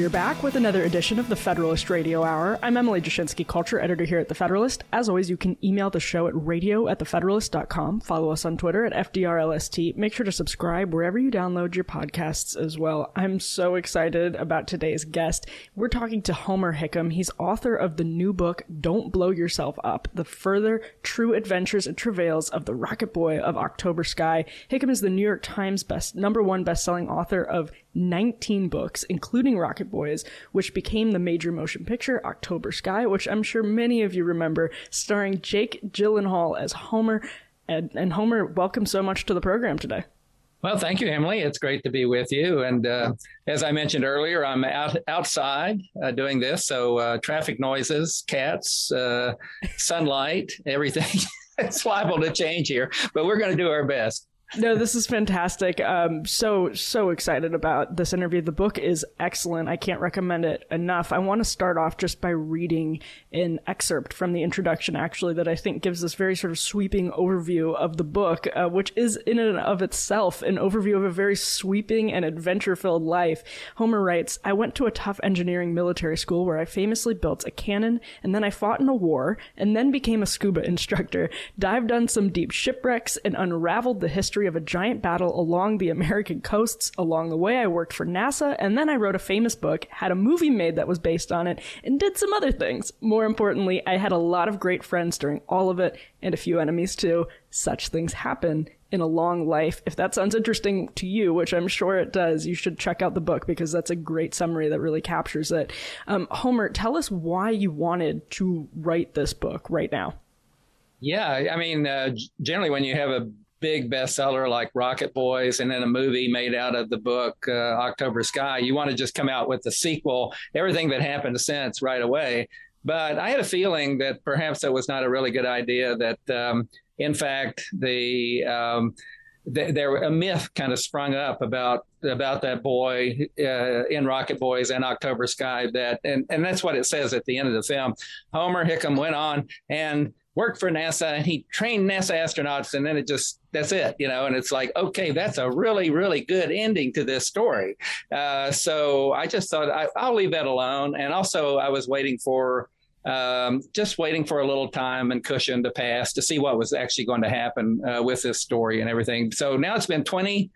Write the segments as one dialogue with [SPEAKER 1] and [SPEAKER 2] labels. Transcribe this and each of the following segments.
[SPEAKER 1] We're back with another edition of the Federalist Radio Hour. I'm Emily Jashinsky, culture editor here at The Federalist. As always, you can email the show at radio at thefederalist.com. Follow us on Twitter at FDRLST. Make sure to subscribe wherever you download your podcasts as well. I'm so excited about today's guest. We're talking to Homer Hickam. He's author of the new book, Don't Blow Yourself Up, The Further True Adventures and Travails of the Rocket Boy of October Sky. Hickam is the New York Times best number one best-selling author of 19 books, including Rocket Boys, which became the major motion picture October Sky, which I'm sure many of you remember, starring Jake Gyllenhaal as Homer. And, and Homer, welcome so much to the program today.
[SPEAKER 2] Well, thank you, Emily. It's great to be with you. And uh, as I mentioned earlier, I'm out outside uh, doing this, so uh, traffic noises, cats, uh, sunlight, everything. it's liable to change here, but we're going to do our best
[SPEAKER 1] no, this is fantastic. Um, so so excited about this interview. The book is excellent. I can't recommend it enough. I want to start off just by reading an excerpt from the introduction, actually, that I think gives this very sort of sweeping overview of the book, uh, which is in and of itself an overview of a very sweeping and adventure-filled life. Homer writes, "I went to a tough engineering military school where I famously built a cannon, and then I fought in a war, and then became a scuba instructor, dived on some deep shipwrecks, and unraveled the history." History of a giant battle along the American coasts. Along the way, I worked for NASA, and then I wrote a famous book, had a movie made that was based on it, and did some other things. More importantly, I had a lot of great friends during all of it, and a few enemies too. Such things happen in a long life. If that sounds interesting to you, which I'm sure it does, you should check out the book because that's a great summary that really captures it. Um, Homer, tell us why you wanted to write this book right now.
[SPEAKER 2] Yeah, I mean, uh, generally when you have a big bestseller like Rocket Boys and then a movie made out of the book uh, October Sky, you want to just come out with the sequel, everything that happened since right away. But I had a feeling that perhaps that was not a really good idea. That um, in fact the um, there a myth kind of sprung up about about that boy uh, in Rocket Boys and October Sky that and and that's what it says at the end of the film. Homer Hickam went on and worked for NASA and he trained NASA astronauts and then it just that's it you know and it's like okay that's a really really good ending to this story. Uh, so I just thought I, will leave that alone. And also I was waiting for um, just waiting for a little time and cushion to pass to see what was actually going to happen uh, with this story and everything. So now it's been 20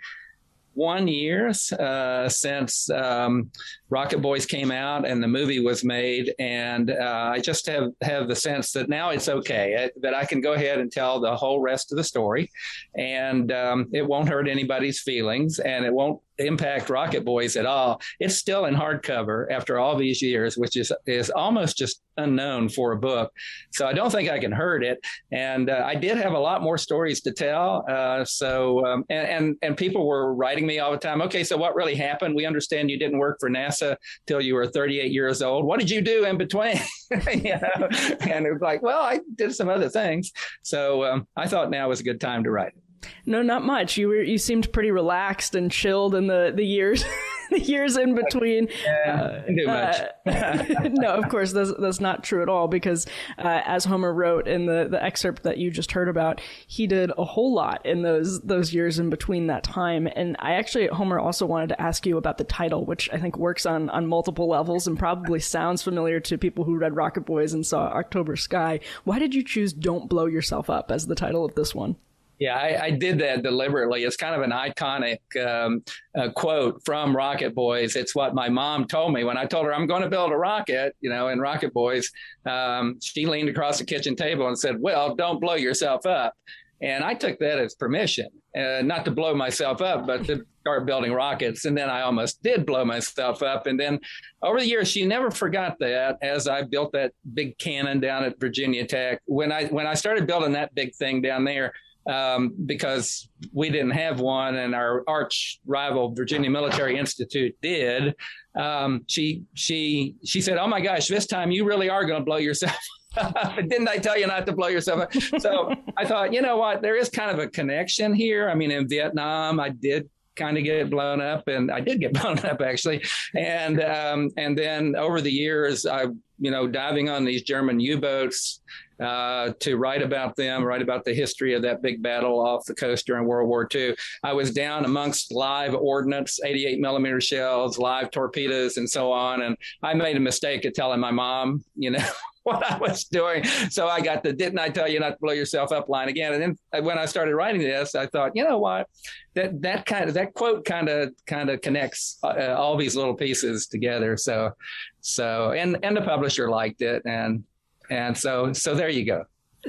[SPEAKER 2] one years uh, since um, Rocket Boys came out and the movie was made, and uh, I just have have the sense that now it's okay uh, that I can go ahead and tell the whole rest of the story, and um, it won't hurt anybody's feelings, and it won't impact Rocket Boys at all. It's still in hardcover after all these years, which is is almost just unknown for a book. So I don't think I can hurt it. And uh, I did have a lot more stories to tell. Uh, so um, and, and and people were writing me all the time. Okay, so what really happened? We understand you didn't work for NASA till you were 38 years old. What did you do in between? you know? And it was like, well, I did some other things. So um, I thought now was a good time to write it.
[SPEAKER 1] No, not much. You were you seemed pretty relaxed and chilled in the the years the years in between.
[SPEAKER 2] Yeah, uh, much.
[SPEAKER 1] uh, no, of course that's that's not true at all because uh, as Homer wrote in the the excerpt that you just heard about, he did a whole lot in those those years in between that time. And I actually Homer also wanted to ask you about the title, which I think works on on multiple levels and probably sounds familiar to people who read Rocket Boys and saw October Sky. Why did you choose "Don't Blow Yourself Up" as the title of this one?
[SPEAKER 2] Yeah, I, I, did that deliberately. It's kind of an iconic um, uh, quote from Rocket Boys. It's what my mom told me when I told her I'm going to build a rocket, you know, in Rocket Boys. Um, she leaned across the kitchen table and said, Well, don't blow yourself up. And I took that as permission, uh, not to blow myself up, but to start building rockets. And then I almost did blow myself up. And then over the years, she never forgot that as I built that big cannon down at Virginia Tech. When I when I started building that big thing down there, um, because we didn't have one and our arch rival Virginia Military Institute did. Um, she she she said, "Oh my gosh, this time you really are going to blow yourself." Didn't I tell you not to blow yourself up? So I thought, you know what? There is kind of a connection here. I mean, in Vietnam, I did kind of get blown up, and I did get blown up actually. And um, and then over the years, I you know, diving on these German U boats uh, to write about them, write about the history of that big battle off the coast during World War II. I was down amongst live ordnance, 88 millimeter shells, live torpedoes, and so on. And I made a mistake of telling my mom, you know, what I was doing. So I got the "Didn't I tell you not to blow yourself up?" line again. And then when I started writing this, I thought, you know what, that that kind of that quote kind of kind of connects uh, all these little pieces together. So so and and the publisher liked it, and and so so there you go.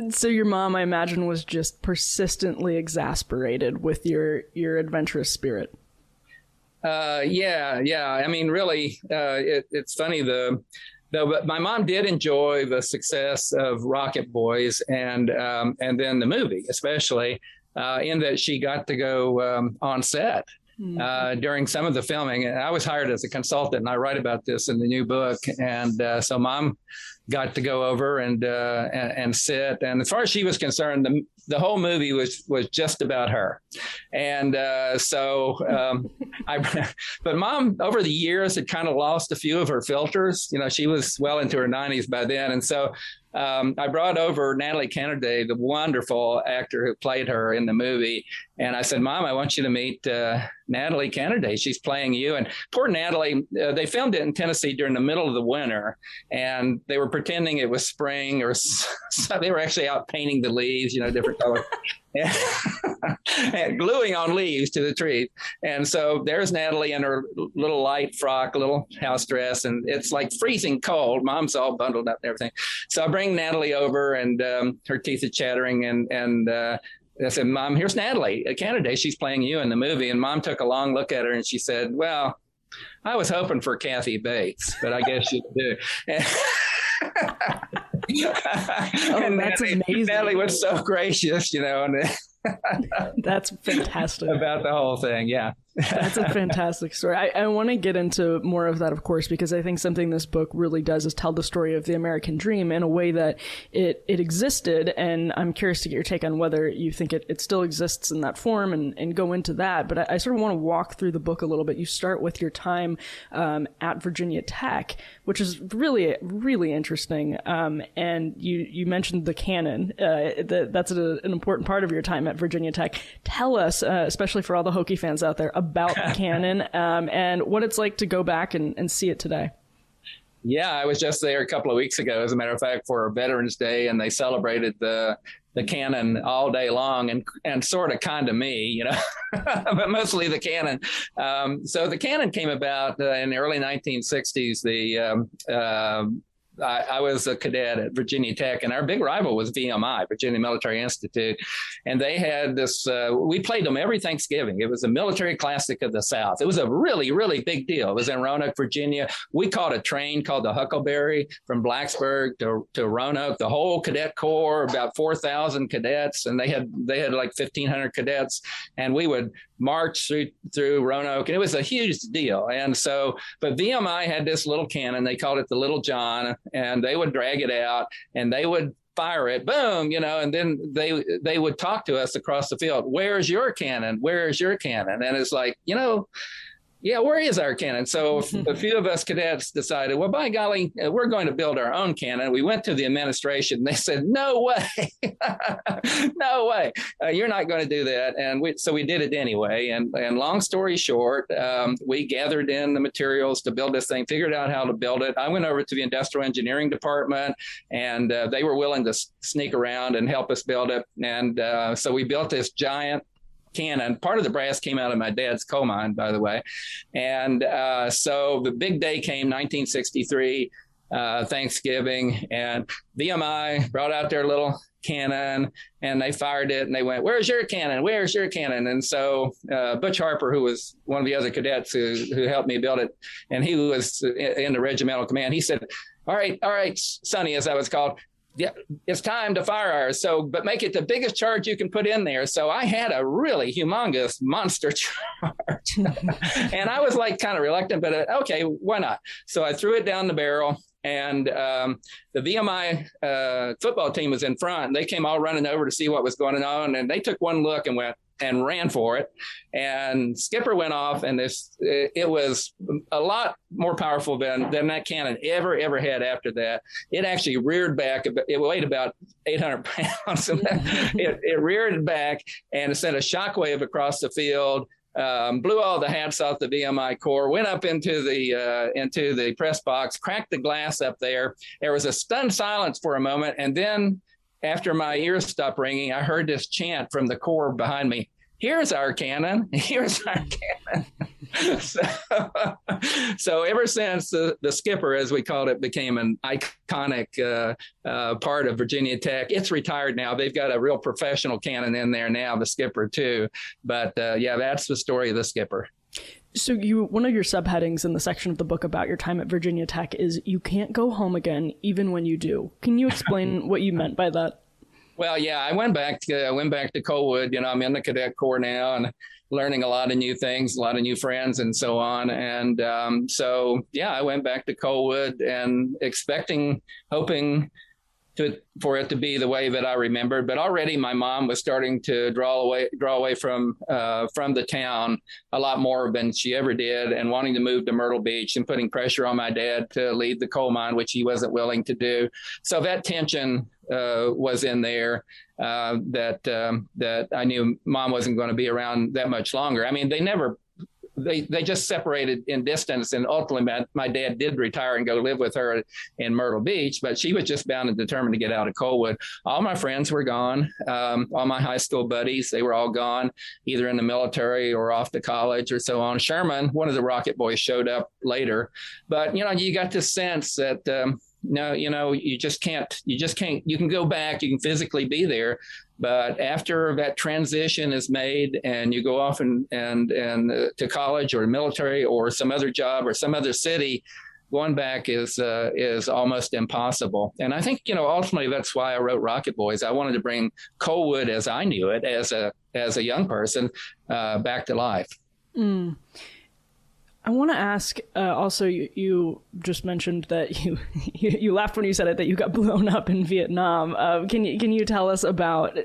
[SPEAKER 1] So your mom, I imagine, was just persistently exasperated with your your adventurous spirit.
[SPEAKER 2] Uh, yeah, yeah. I mean, really, uh, it, it's funny. The though but my mom did enjoy the success of Rocket Boys and um, and then the movie, especially uh, in that she got to go um, on set. Mm-hmm. Uh, during some of the filming, and I was hired as a consultant, and I write about this in the new book. And uh, so, mom got to go over and, uh, and, and sit. And as far as she was concerned, the the whole movie was was just about her. And uh, so um, I, but mom over the years had kind of lost a few of her filters. You know, she was well into her 90s by then, and so um, I brought over Natalie Canerday, the wonderful actor who played her in the movie, and I said, "Mom, I want you to meet uh, Natalie Canerday. She's playing you." And poor Natalie, uh, they filmed it in Tennessee during the middle of the winter, and they were pretending it was spring, or so they were actually out painting the leaves, you know, different colors. and gluing on leaves to the tree. And so there's Natalie in her little light frock, little house dress, and it's like freezing cold. Mom's all bundled up and everything. So I bring Natalie over, and um, her teeth are chattering, and and uh, I said, "Mom, here's Natalie, Canerday. She's playing you in the movie." And Mom took a long look at her, and she said, "Well." I was hoping for Kathy Bates, but I guess you do.
[SPEAKER 1] oh, that's Natalie, amazing.
[SPEAKER 2] Natalie was so gracious, you know, and
[SPEAKER 1] That's fantastic.
[SPEAKER 2] About the whole thing, yeah.
[SPEAKER 1] That's a fantastic story. I, I want to get into more of that, of course, because I think something this book really does is tell the story of the American dream in a way that it, it existed. And I'm curious to get your take on whether you think it, it still exists in that form and, and go into that. But I, I sort of want to walk through the book a little bit. You start with your time um, at Virginia Tech, which is really, really interesting. Um, and you, you mentioned the cannon. Uh, the, that's a, an important part of your time at Virginia Tech. Tell us, uh, especially for all the Hokie fans out there, about the cannon um, and what it's like to go back and, and see it today.
[SPEAKER 2] Yeah, I was just there a couple of weeks ago, as a matter of fact, for Veterans Day, and they celebrated the the cannon all day long, and and sort of kind of me, you know, but mostly the cannon. Um, so the cannon came about uh, in the early 1960s. The um, uh, I, I, was a cadet at Virginia Tech, and our big rival was VMI, Virginia Military Institute, and they had this. Uh, we played them every Thanksgiving. It was a military classic of the South. It was a really, really big deal. It was in Roanoke, Virginia. We caught a train called the Huckleberry from Blacksburg to, to Roanoke. The whole cadet corps, about four thousand cadets, and they had they had like fifteen hundred cadets, and we would march through through Roanoke, and it was a huge deal. And so, but VMI had this little cannon. They called it the Little John, and they would drag it out, and they would fire it, boom, you know, and then they they would talk to us across the field. Where's your cannon? Where's your cannon? And it's like, you know, yeah, where is our cannon? So a few of us cadets decided, well, by golly, uh, we're going to build our own cannon. We went to the administration. They said, no way, no way, uh, you're not going to do that. And we, so we did it anyway. And, and long story short, um, we gathered in the materials to build this thing, figured out how to build it. I went over to the industrial engineering department, and uh, they were willing to sneak around and help us build it. And uh, so we built this giant cannon. Part of the brass came out of my dad's coal mine, by the way. And uh, so the big day came, 1963, uh, Thanksgiving, and VMI brought out their little cannon and they fired it and they went, Where's your cannon? Where's your cannon? And so uh, Butch Harper, who was one of the other cadets who, who helped me build it, and he was in the regimental command, he said, All right, all right, Sonny, as I was called, yeah, it's time to fire ours. So, but make it the biggest charge you can put in there. So I had a really humongous monster charge, and I was like kind of reluctant, but uh, okay, why not? So I threw it down the barrel, and um, the VMI uh, football team was in front. And they came all running over to see what was going on, and they took one look and went, and ran for it. And Skipper went off, and this it, it was a lot more powerful than than that cannon ever ever had after that. It actually reared back. It weighed about 800 pounds. it, it reared back and it sent a shockwave across the field um, blew all the hats off the VMI corps, went up into the uh, into the press box, cracked the glass up there. There was a stunned silence for a moment, and then after my ears stopped ringing, I heard this chant from the corps behind me here's our cannon, here's our cannon. so, so, ever since the, the skipper, as we called it, became an iconic uh, uh, part of Virginia Tech, it's retired now. They've got a real professional cannon in there now, the skipper too. But uh, yeah, that's the story of the skipper.
[SPEAKER 1] So you one of your subheadings in the section of the book about your time at Virginia Tech is you can't go home again even when you do. Can you explain what you meant by that?
[SPEAKER 2] Well, yeah, I went back to I went back to Coalwood. You know, I'm in the cadet corps now and learning a lot of new things, a lot of new friends, and so on. And um, so, yeah, I went back to Coalwood and expecting, hoping to, for it to be the way that I remembered. But already my mom was starting to draw away draw away from uh, from the town a lot more than she ever did, and wanting to move to Myrtle Beach and putting pressure on my dad to leave the coal mine, which he wasn't willing to do. So that tension uh, was in there. Uh, that um, that I knew mom wasn't going to be around that much longer. I mean, they never they they just separated in distance, and ultimately, my, my dad did retire and go live with her in Myrtle Beach. But she was just bound and determined to get out of Coalwood. All my friends were gone. Um, all my high school buddies, they were all gone, either in the military or off to college or so on. Sherman, one of the Rocket Boys, showed up later, but you know, you got this sense that. Um, no, you know, you just can't, you just can't, you can go back, you can physically be there, but after that transition is made and you go off and, and, and uh, to college or military or some other job or some other city, going back is uh, is almost impossible. And I think you know ultimately that's why I wrote Rocket Boys. I wanted to bring Coalwood as I knew it as a as a young person uh, back to life. Mm.
[SPEAKER 1] I want to ask. Uh, also, you, you, just mentioned that you, you, you laughed when you said it that you got blown up in Vietnam. Uh, can you can you tell us about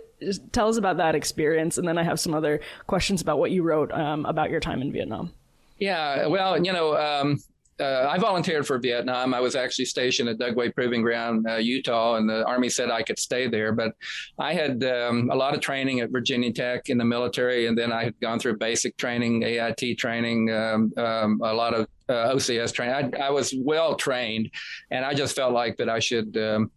[SPEAKER 1] tell us about that experience? And then I have some other questions about what you wrote um, about your time in Vietnam.
[SPEAKER 2] Yeah, well, you know, um, uh, I volunteered for Vietnam. I was actually stationed at Dugway Proving Ground, uh, Utah, and the Army said I could stay there. But I had um, a lot of training at Virginia Tech in the military, and then I had gone through basic training, AIT training, um, um, a lot of uh, OCS training. I, I, was well trained, and I just felt like that I should. Um,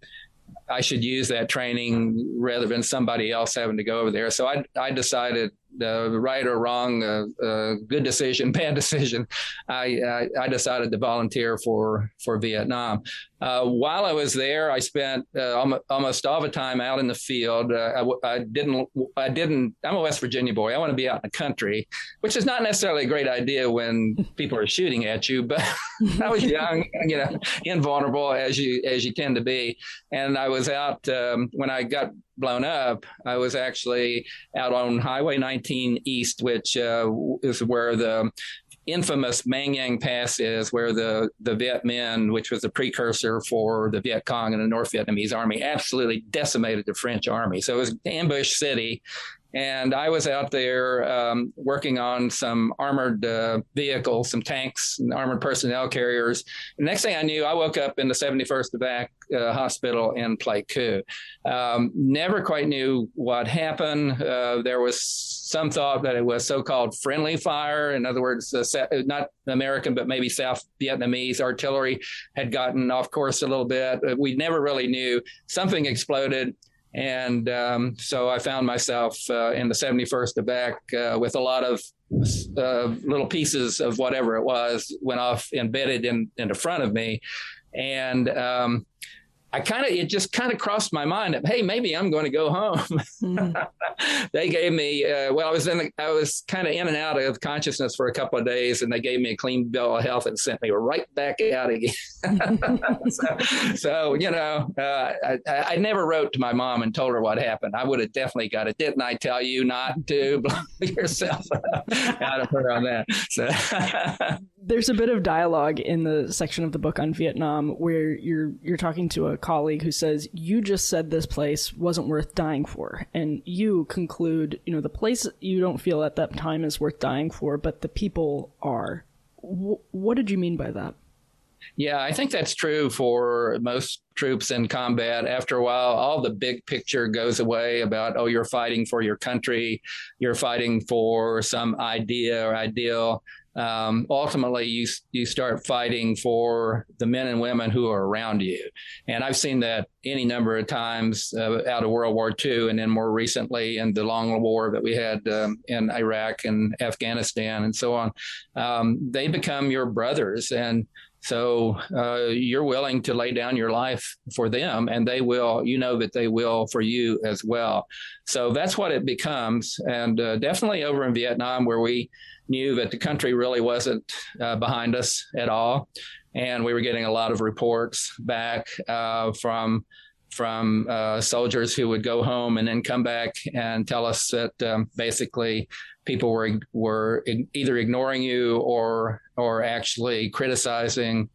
[SPEAKER 2] I should use that training rather than somebody else having to go over there. So I, I decided uh, right or wrong, uh, uh, good decision, bad decision, I, I, I decided to volunteer for for Vietnam. Uh, while I was there, I spent uh, almost all the time out in the field. Uh, I, I, didn't I didn't I'm a West Virginia boy. I want to be out in the country, which is not necessarily a great idea when people are shooting at you. But I was young, you know, invulnerable as you as you tend to be, and I was out um, when I got blown up, I was actually out on Highway 19 East, which uh, is where the infamous Mang Yang Pass is, where the, the Viet Minh, which was a precursor for the Viet Cong and the North Vietnamese army, absolutely decimated the French army. So it was ambush city. And I was out there um, working on some armored uh, vehicles, some tanks, and armored personnel carriers. The next thing I knew, I woke up in the 71st Evac uh, Hospital in Pleiku. Um, never quite knew what happened. Uh, there was some thought that it was so-called friendly fire. In other words, uh, not American, but maybe South Vietnamese artillery had gotten off course a little bit. We never really knew. Something exploded and um, so I found myself uh, in the 71st Evac uh, with a lot of uh, little pieces of whatever it was went off embedded in, in the front of me. And um, I kind of, it just kind of crossed my mind that, hey, maybe I'm going to go home. Mm. they gave me, uh, well, I was in, the, I was kind of in and out of consciousness for a couple of days, and they gave me a clean bill of health and sent me right back out again. so, so, you know, uh, I, I, never wrote to my mom and told her what happened. I would have definitely got it. Didn't I tell you not to blow yourself out of her on that? So
[SPEAKER 1] There's a bit of dialogue in the section of the book on Vietnam where you're you're talking to a colleague who says you just said this place wasn't worth dying for, and you conclude, you know, the place you don't feel at that time is worth dying for, but the people are. W- what did you mean by that?
[SPEAKER 2] Yeah, I think that's true for most troops in combat. After a while, all the big picture goes away about, oh, you're fighting for your country, you're fighting for some idea or ideal. Um, ultimately, you you start fighting for the men and women who are around you, and I've seen that any number of times uh, out of World War II, and then more recently in the long war that we had um, in Iraq and Afghanistan and so on. Um, they become your brothers, and so uh, you're willing to lay down your life for them, and they will. You know that they will for you as well. So that's what it becomes, and uh, definitely over in Vietnam, where we knew that the country really wasn't uh, behind us at all, and we were getting a lot of reports back uh, from from uh, soldiers who would go home and then come back and tell us that um, basically people were were either ignoring you or or actually criticizing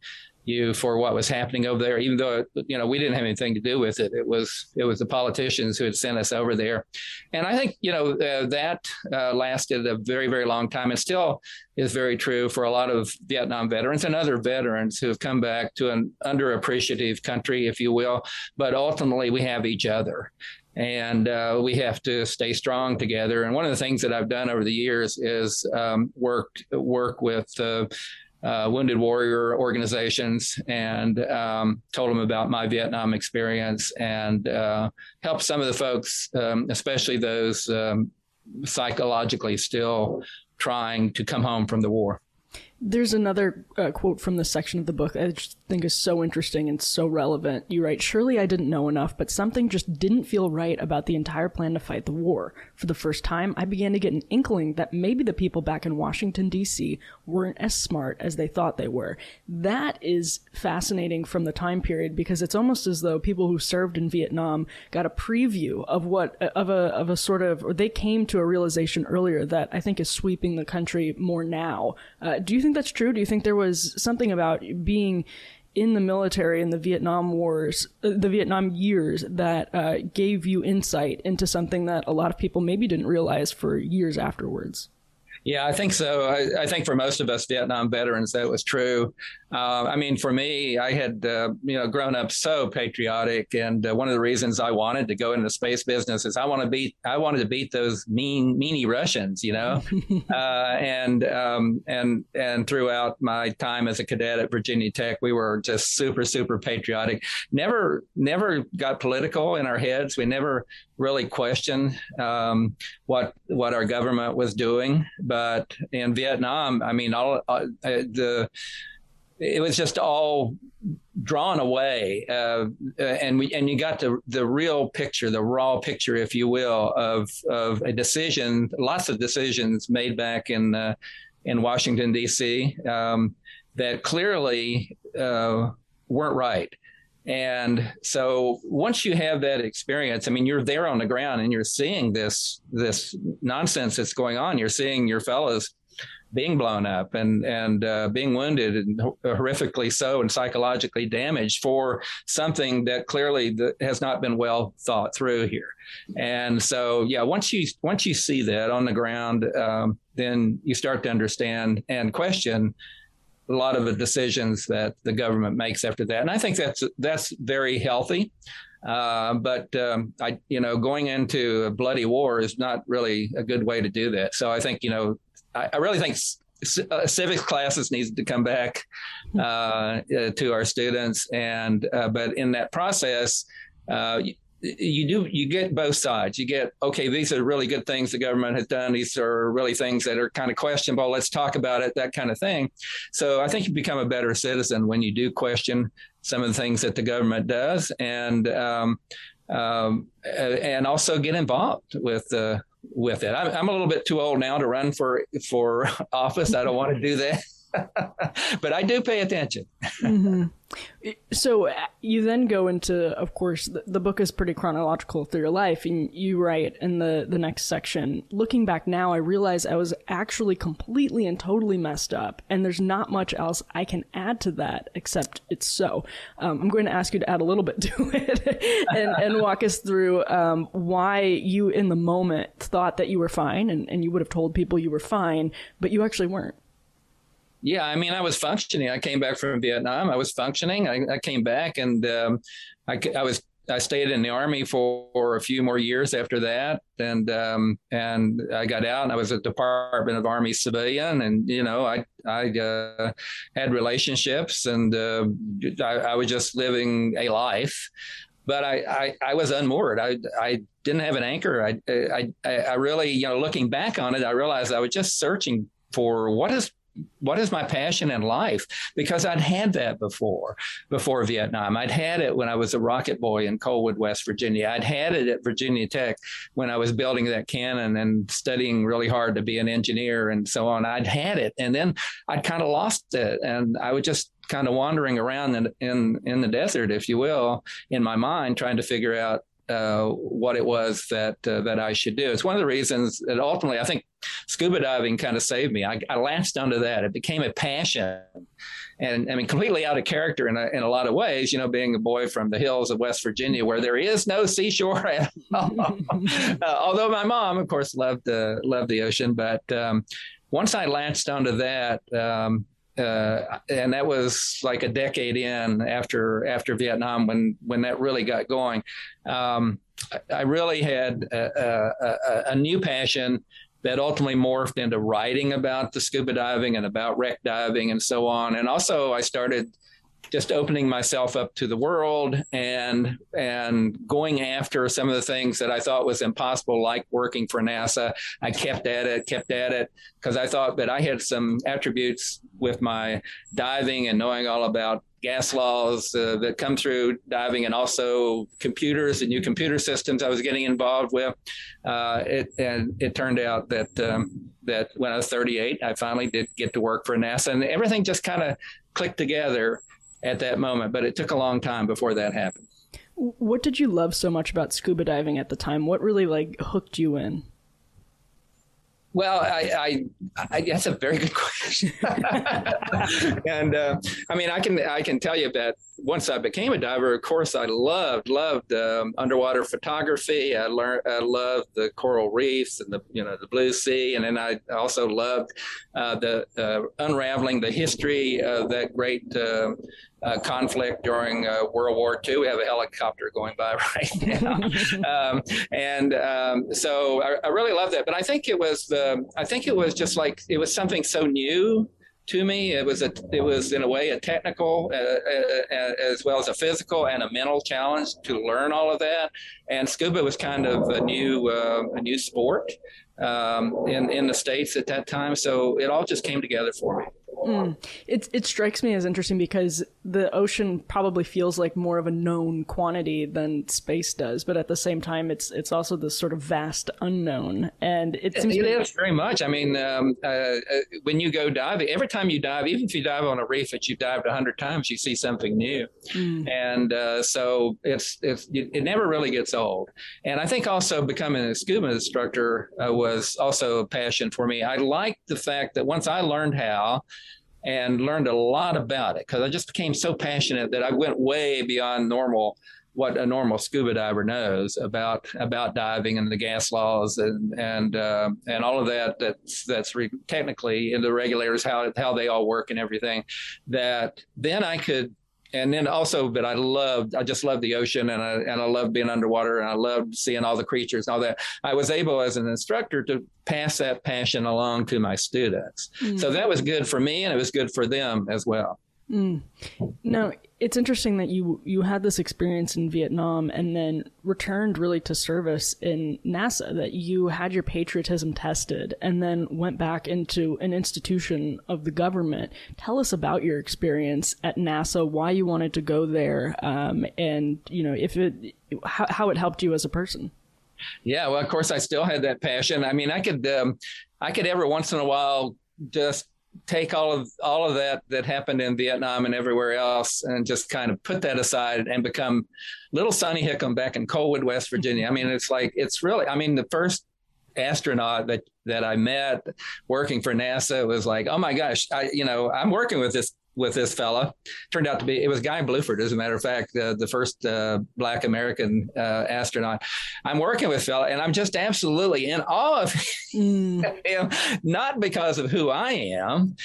[SPEAKER 2] you for what was happening over there, even though you know we didn't have anything to do with it. It was it was the politicians who had sent us over there, and I think you know uh, that uh, lasted a very very long time, and still is very true for a lot of Vietnam veterans and other veterans who have come back to an underappreciative country, if you will. But ultimately, we have each other, and uh, we have to stay strong together. And one of the things that I've done over the years is um, work work with uh, uh, Wounded Warrior organizations and um, told them about my Vietnam experience and uh, help some of the folks, um, especially those um, psychologically still trying to come home from the war.
[SPEAKER 1] There's another uh, quote from this section of the book I just think is so interesting and so relevant. You write, Surely I didn't know enough, but something just didn't feel right about the entire plan to fight the war. For the first time, I began to get an inkling that maybe the people back in Washington, D.C. weren't as smart as they thought they were. That is fascinating from the time period because it's almost as though people who served in Vietnam got a preview of what, of a, of a sort of, or they came to a realization earlier that I think is sweeping the country more now. Uh, do you think think that's true? Do you think there was something about being in the military in the Vietnam Wars, uh, the Vietnam years, that uh, gave you insight into something that a lot of people maybe didn't realize for years afterwards?
[SPEAKER 2] Yeah, I think so. I, I, think for most of us Vietnam veterans, that was true. Uh, I mean, for me, I had uh, you know grown up so patriotic, and uh, one of the reasons I wanted to go into the space business is I want to beat I wanted to beat those mean meanie Russians, you know, uh, and um, and and throughout my time as a cadet at Virginia Tech, we were just super super patriotic. Never never got political in our heads. We never really questioned um, what what our government was doing, but in Vietnam, I mean, all uh, the it was just all drawn away, uh, and we and you got the the real picture, the raw picture, if you will, of of a decision, lots of decisions made back in uh, in Washington D.C. Um, that clearly uh, weren't right. And so once you have that experience, I mean, you're there on the ground and you're seeing this this nonsense that's going on. You're seeing your fellows being blown up and and uh, being wounded and horrifically so and psychologically damaged for something that clearly has not been well thought through here. And so, yeah, once you once you see that on the ground, um, then you start to understand and question a lot of the decisions that the government makes after that. And I think that's that's very healthy. Uh, but um, I, you know, going into a bloody war is not really a good way to do that. So I think you know I, I really think uh, civics classes needs to come back uh, uh, to our students, and uh, but in that process. You do you get both sides you get okay these are really good things the government has done these are really things that are kind of questionable let's talk about it that kind of thing so i think you become a better citizen when you do question some of the things that the government does and um, um, and also get involved with uh, with it. I'm, I'm a little bit too old now to run for for office. I don't want to do that. but I do pay attention.
[SPEAKER 1] mm-hmm. So uh, you then go into, of course, the, the, book is pretty chronological through your life, and you write in the the next section. Looking back now, I realize I was actually completely and totally messed up, and there's not much else I can add to that except it's so. Um, I'm going to ask you to add a little bit to it and, and walk us through um, why you, in the moment, thought that you were fine, and, and you would have told people you were fine, but you actually weren't.
[SPEAKER 2] Yeah, I mean, I was functioning. I came back from Vietnam. I was functioning. I, I came back and um, I, I was I stayed in the army for, for a few more years after that, and um, and I got out, and I was a Department of Army civilian, and you know, I I uh, had relationships, and uh, I, I, was just living a life, but I I, I was unmoored. I I didn't have an anchor. I, I I really, you know, looking back on it, I realized I was just searching for what is what is my passion in life? Because I'd had that before, before Vietnam. I'd had it when I was a rocket boy in Coalwood, West Virginia. I'd had it at Virginia Tech when I was building that cannon and studying really hard to be an engineer and so on. I'd had it, and then I'd kind of lost it, and I was just kind of wandering around in, in in the desert, if you will, in my mind, trying to figure out uh, what it was that uh, that I should do. It's one of the reasons that ultimately I think scuba diving kind of saved me. I, I latched onto that. It became a passion, and I mean completely out of character in a, in a lot of ways. You know, being a boy from the hills of West Virginia where there is no seashore at all. uh, although my mom, of course, loved uh, loved the ocean, but um, once I latched onto that. Um, uh, and that was like a decade in after after Vietnam when when that really got going. Um, I really had a, a, a, new passion that ultimately morphed into writing about the scuba diving and about wreck diving and so on. And also, I started just opening myself up to the world and and going after some of the things that I thought was impossible, like working for NASA. I kept at it, kept at it, because I thought that I had some attributes with my diving and knowing all about gas laws uh, that come through diving and also computers and new computer systems I was getting involved with. Uh, it, and it turned out that um, that when I was 38, I finally did get to work for NASA, and everything just kind of clicked together at that moment, but it took a long time before that happened.
[SPEAKER 1] What did you love so much about scuba diving at the time? What really like hooked you in?
[SPEAKER 2] Well, I, I, I, that's a very good question, and uh, I mean, I can I can tell you that once I became a diver, of course, I loved loved um, underwater photography. I learned I loved the coral reefs and the you know the blue sea, and then I also loved uh, the uh, unraveling the history of that great um, uh, conflict during uh, World War II. We have a helicopter going by right now, um, and um, so I, I, really love that. But I think it was the I think it was just like it was something so new to me. It was a it was in a way a technical uh, uh, uh, as well as a physical and a mental challenge to learn all of that. And scuba was kind of a new uh, a new sport um, in in the states at that time. So it all just came together for me.
[SPEAKER 1] Mm. It it strikes me as interesting because the ocean probably feels like more of a known quantity than space does, but at the same time, it's it's also this sort of vast unknown, and it seems
[SPEAKER 2] it is very much. I mean, um, uh, uh, when you go diving, every time you dive, even if you dive on a reef that you've dived a hundred times, you see something new, mm. and uh, so it's it's it never really gets old. And I think also becoming a scuba instructor uh, was also a passion for me. I liked the fact that once I learned how and learned a lot about it because I just became so passionate that I went way beyond normal what a normal scuba diver knows about about diving and the gas laws and and uh, and all of that that's that's re- technically in the regulators how how they all work and everything that then I could and then also, but I loved, I just loved the ocean and I, and I loved being underwater and I loved seeing all the creatures and all that. I was able as an instructor to pass that passion along to my students. Mm. So that was good for me and it was good for them as well.
[SPEAKER 1] Mm. Now, it's interesting that you you had this experience in Vietnam and then returned really to service in NASA. That you had your patriotism tested and then went back into an institution of the government. Tell us about your experience at NASA, why you wanted to go there, um, and you know if it how, how it helped you as a person.
[SPEAKER 2] Yeah, well, of course, I still had that passion. I mean, I could um, I could every once in a while just take all of all of that that happened in Vietnam and everywhere else, and just kind of put that aside and become little Sonny Hickam back in Coalwood, West Virginia. I mean, it's like it's really. I mean, the first astronaut that that I met working for NASA was like, oh my gosh, I you know I'm working with this with this fella. Turned out to be it was Guy Bluford, as a matter of fact, uh, the first uh, Black American uh, astronaut. I'm working with fella, and I'm just absolutely in awe of mm. him, not because of who I am,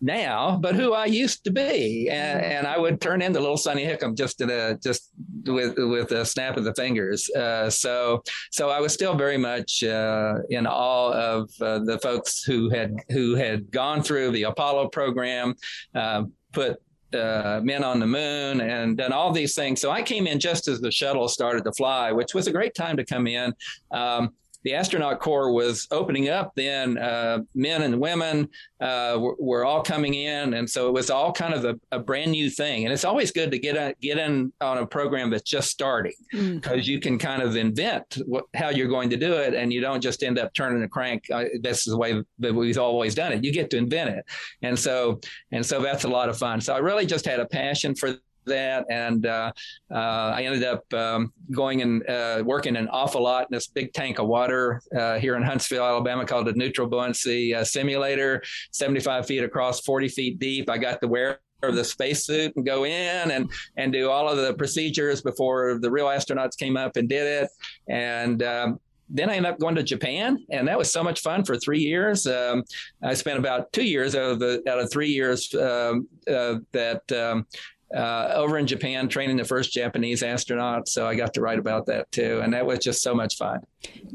[SPEAKER 2] now, but who I used to be, and, and, I would turn into little Sonny Hickam just in a just with with a snap of the fingers. Uh, so so I was still very much uh, in awe of uh, the folks who had who had gone through the Apollo program, uh, put uh, men on the moon and done all these things. So I came in just as the shuttle started to fly, which was a great time to come in. Um, the astronaut corps was opening up then uh, men and women uh, were, were, all coming in. And so it was all kind of a, a, brand new thing. And it's always good to get a, get in on a program that's just starting because mm. you can kind of invent what, how you're going to do it. And you don't just end up turning a crank. Uh, this is the way that we've always done it. You get to invent it. And so and so that's a lot of fun. So i really just had a passion for that, and uh, uh, I ended up um, going and uh, working an awful lot in this big tank of water uh, here in Huntsville, Alabama, called the Neutral Buoyancy uh, Simulator, 75 feet across, 40 feet deep. I got to wear the spacesuit and go in and and do all of the procedures before the real astronauts came up and did it. And um, then I ended up going to Japan, and that was so much fun for three years. Um, I spent about two years out of the out of three years um, uh, that um, uh, over in Japan training the first Japanese astronaut. So I got to write about that too, and that was just so much fun.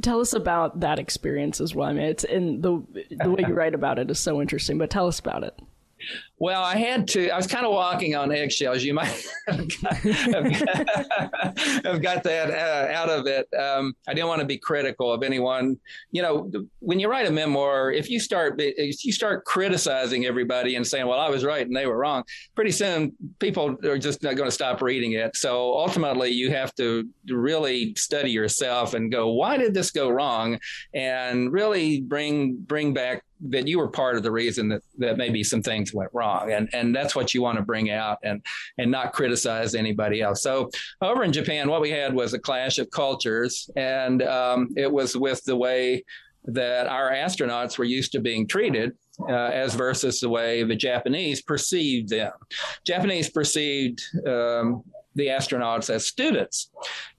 [SPEAKER 1] Tell us about that experience as well. I mean, it's in the the way you write about it is so interesting. But tell us about it.
[SPEAKER 2] Well, I had to. I was kind of walking on eggshells. You might have got, have got that uh, out of it. Um, I didn't want to be critical of anyone. You know, when you write a memoir, if you start if you start criticizing everybody and saying, "Well, I was right and they were wrong," pretty soon people are just not going to stop reading it. So ultimately, you have to really study yourself and go, "Why did this go wrong?" and really bring bring back that you were part of the reason that that maybe some things went wrong and and that's what you want to bring out and and not criticize anybody else so over in japan what we had was a clash of cultures and um, it was with the way that our astronauts were used to being treated uh, as versus the way the japanese perceived them japanese perceived um, the astronauts as students.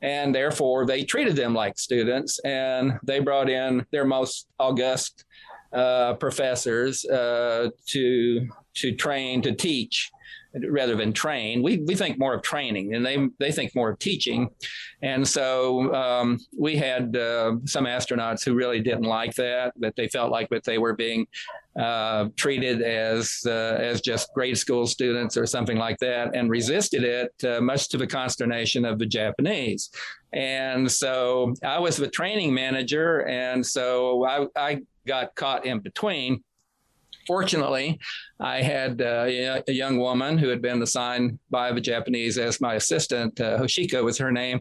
[SPEAKER 2] And therefore, they treated them like students and they brought in their most august uh, professors uh, to to train to teach rather than train. We we think more of training, and they they think more of teaching. And so um, we had uh, some astronauts who really didn't like that; that they felt like that they were being uh, treated as uh, as just grade school students or something like that, and resisted it, uh, much to the consternation of the Japanese. And so I was the training manager, and so I, I got caught in between. Fortunately, I had uh, a young woman who had been assigned by the Japanese as my assistant. Uh, Hoshiko was her name.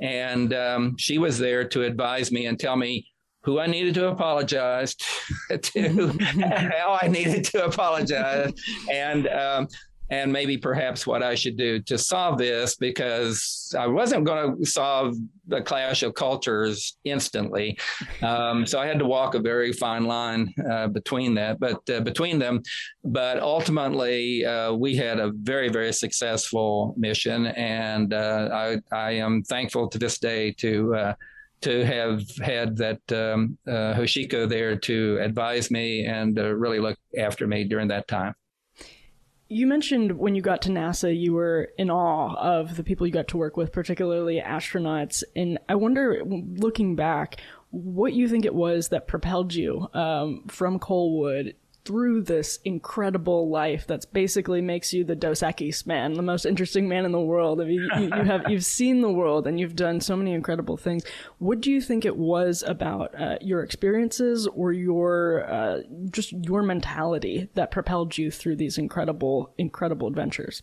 [SPEAKER 2] And um, she was there to advise me and tell me who I needed to apologize to, how I needed to apologize. And um, and maybe perhaps what I should do to solve this because I wasn't going to solve the clash of cultures instantly. Um, so I had to walk a very fine line uh, between that, but uh, between them. But ultimately, uh, we had a very, very successful mission, and uh, I, I am thankful to this day to uh, to have had that um, uh, Hoshiko there to advise me and really look after me during that time.
[SPEAKER 1] You mentioned when you got to NASA, you were in awe of the people you got to work with, particularly astronauts. And I wonder, looking back, what you think it was that propelled you um, from Coalwood through this incredible life that's basically makes you the Dos Equis man, the most interesting man in the world. I mean, you, you, have you've seen the world and you've done so many incredible things. What do you think it was about uh, your experiences or your uh, just your mentality that propelled you through these incredible, incredible adventures?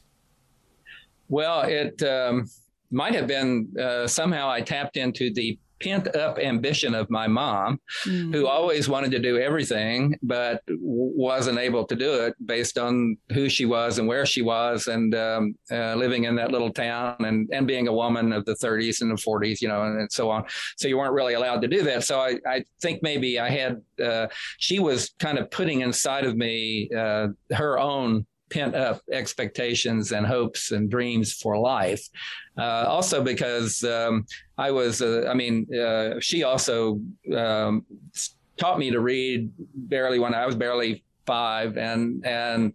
[SPEAKER 2] Well, it um, might have been uh, somehow I tapped into the pent up ambition of my mom, mm. who always wanted to do everything, but wasn't able to do it based on who she was and where she was, and um, uh, living in that little town, and and being a woman of the 30s and the 40s, you know, and, and so on. So you weren't really allowed to do that. So I, I think maybe I had uh, she was kind of putting inside of me uh, her own pent up expectations and hopes and dreams for life. Uh, also, because um, I was, uh, I mean, uh, she also um, taught me to read barely when I was barely five, and and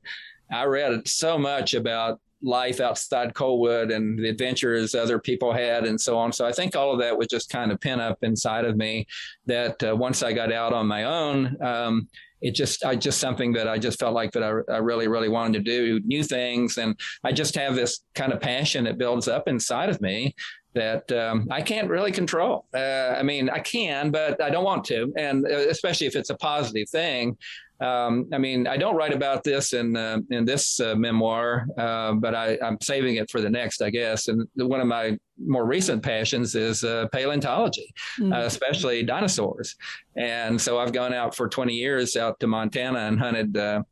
[SPEAKER 2] I read so much about life outside Coalwood and the adventures other people had and so on. So I think all of that was just kind of pent up inside of me that uh, once I got out on my own, um, it just I just something that I just felt like that I, I really really wanted to do new things and I just have this kind of passion that builds up inside of me that um, I can't really control. Uh, I mean, I can, but I don't want to, and uh, especially if it's a positive thing. Um, I mean, I don't write about this in uh, in this uh, memoir, uh, but I, am saving it for the next, I guess. And one of my more recent passions is uh, paleontology, mm-hmm. uh, especially dinosaurs. And so I've gone out for 20 years out to Montana and hunted uh,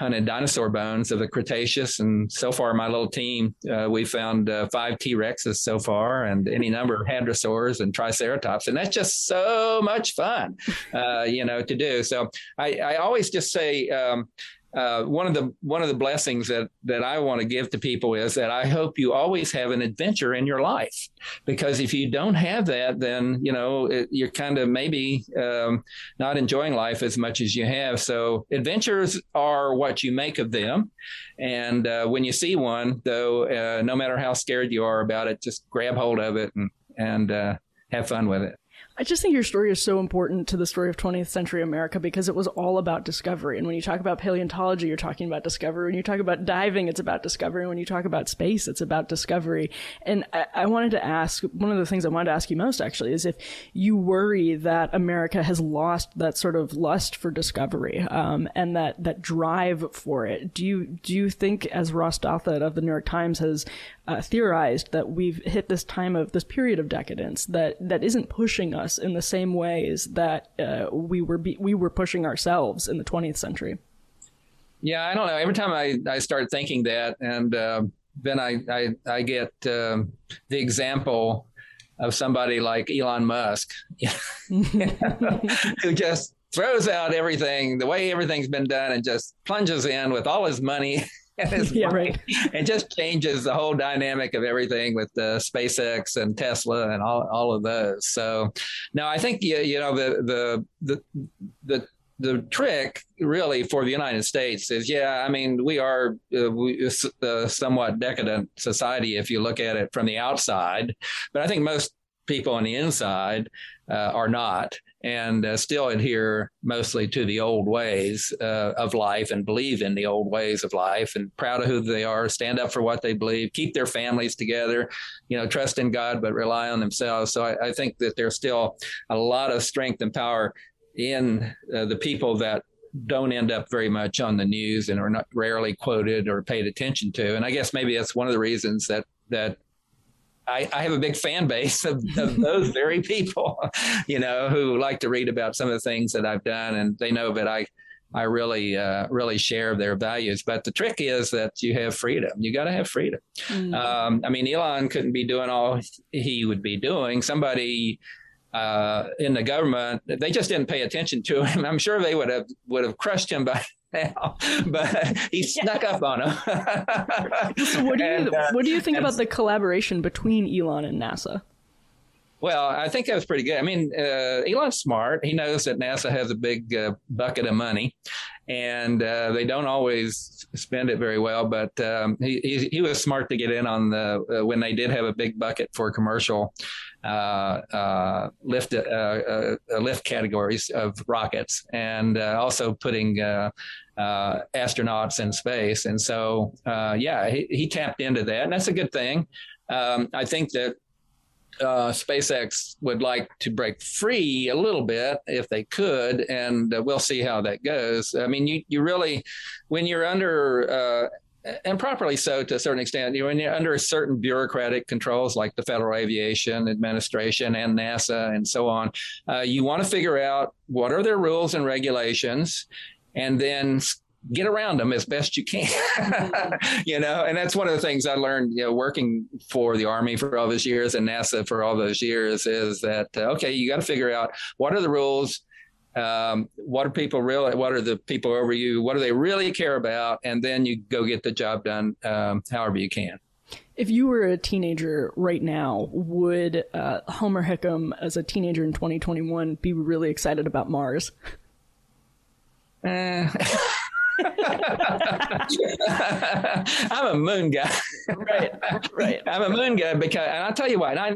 [SPEAKER 2] hunted dinosaur bones of the Cretaceous. And so far, my little team, uh, we found uh, five T Rexes so far and any number of hadrosaurs and triceratops. And that's just so much fun, uh, you know, to do. So I, I always just say, um, uh, one of the one of the blessings that that I want to give to people is that I hope you always have an adventure in your life because if you don't have that, then you know it, you're kind of maybe um, not enjoying life as much as you have. So adventures are what you make of them, and uh, when you see one, though, uh, no matter how scared you are about it, just grab hold of it and and uh, have fun with it.
[SPEAKER 1] I just think your story is so important to the story of 20th century America because it was all about discovery. And when you talk about paleontology, you're talking about discovery. When you talk about diving, it's about discovery. When you talk about space, it's about discovery. And I, I wanted to ask one of the things I wanted to ask you most actually is if you worry that America has lost that sort of lust for discovery um, and that that drive for it. Do you do you think, as Ross Douthat of the New York Times has uh, theorized, that we've hit this time of this period of decadence that that isn't pushing us us in the same ways that uh, we were be- we were pushing ourselves in the 20th century.
[SPEAKER 2] Yeah, I don't know. Every time I, I start thinking that, and uh, then I I, I get uh, the example of somebody like Elon Musk, who just throws out everything the way everything's been done and just plunges in with all his money
[SPEAKER 1] yeah, right.
[SPEAKER 2] and just changes the whole dynamic of everything with the SpaceX and Tesla and all, all of those. So, now I think you, you know the the the the the trick really for the United States is, yeah, I mean, we are uh, we, a uh, somewhat decadent society if you look at it from the outside, but I think most people on the inside uh, are not and uh, still adhere mostly to the old ways uh, of life and believe in the old ways of life and proud of who they are, stand up for what they believe, keep their families together, you know, trust in God, but rely on themselves. So I, I think that there's still a lot of strength and power in uh, the people that don't end up very much on the news and are not rarely quoted or paid attention to. And I guess maybe that's one of the reasons that that I, I, have a big fan base of, of those very people, you know, who like to read about some of the things that I've done, and they know that I, I really, uh, really share their values. But the trick is that you have freedom. You got to have freedom. Mm. Um, I mean, Elon couldn't be doing all he would be doing. Somebody uh, in the government, they just didn't pay attention to him. I'm sure they would have would have crushed him by now, but he snuck up on him.
[SPEAKER 1] so what do you and, uh, what do you think and, about the collaboration between Elon and NASA?
[SPEAKER 2] Well, I think that was pretty good. I mean, uh, Elon's smart. He knows that NASA has a big uh, bucket of money, and uh, they don't always spend it very well. But um, he, he, he was smart to get in on the uh, when they did have a big bucket for commercial Uh, uh, lift uh, lift categories of rockets, and also putting. astronauts in space, and so yeah, he, he tapped into that, and that's a good thing. Um, I think that uh, SpaceX would like to break free a little bit if they could, and uh, we'll see how that goes. I mean, you you really, when you're under uh, and properly so to a certain extent. You know, when you're under certain bureaucratic controls like the Federal Aviation Administration and NASA and so on, uh, you want to figure out what are their rules and regulations, and then get around them as best you can you know and that's one of the things i learned you know working for the army for all those years and nasa for all those years is that uh, okay you got to figure out what are the rules um, what are people really what are the people over you what do they really care about? And then you go get the job done um, however you can.
[SPEAKER 1] If you were a teenager right now, would uh, Homer Hickam, as a teenager in 2021, be really excited about Mars?
[SPEAKER 2] Uh, I'm a moon guy.
[SPEAKER 1] right, right.
[SPEAKER 2] I'm a moon guy because, and I'll tell you what, I,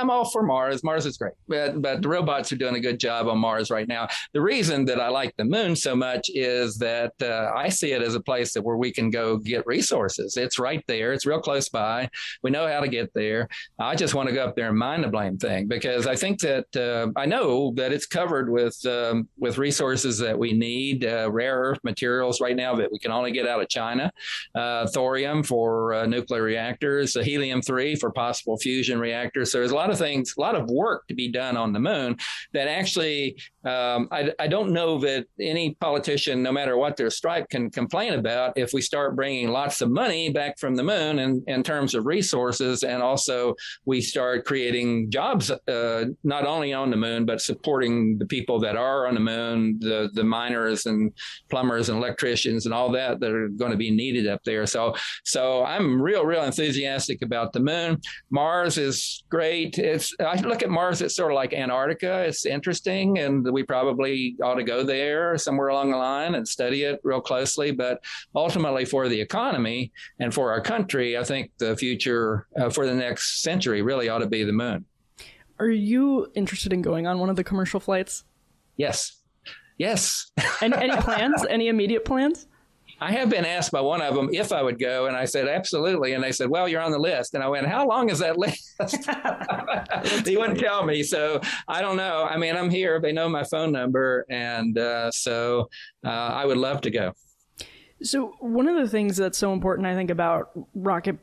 [SPEAKER 2] am all for Mars. Mars is great, but, but the robots are doing a good job on Mars right now. The reason that I like the moon so much is that uh, I see it as a place that where we can go get resources. It's right there. It's real close by. We know how to get there. I just want to go up there and mine the blame thing because I think that uh, I know that it's covered with um, with resources that we need, uh, rare earth materials right now that we can only get out of China, uh, thorium for uh, nuclear reactors, helium 3 for possible fusion reactors. So there's a lot of things, a lot of work to be done on the moon that actually um, I, I, don't know that any politician, no matter what their stripe, can complain about if we start bringing lots of money back from the moon in, in terms of resources, and also we start creating jobs uh, not only on the moon but supporting the people that are on the moon, the the miners and plumbers and electricians and all that that are going to be needed up there. So so I'm real real enthusiastic about the moon. Mars is great. It's I look at Mars. It's sort of like Antarctica. It's interesting and we probably ought to go there somewhere along the line and study it real closely. But ultimately, for the economy and for our country, I think the future uh, for the next century really ought to be the moon.
[SPEAKER 1] Are you interested in going on one of the commercial flights?
[SPEAKER 2] Yes. Yes.
[SPEAKER 1] any, any plans? Any immediate plans?
[SPEAKER 2] I have been asked by one of them if I would go, and I said absolutely. And they said, "Well, you're on the list." And I went, "How long is that list?" he wouldn't tell me, so I don't know. I mean, I'm here; they know my phone number, and uh, so uh, I would love to go.
[SPEAKER 1] So one of the things that's so important, I think, about Rocket,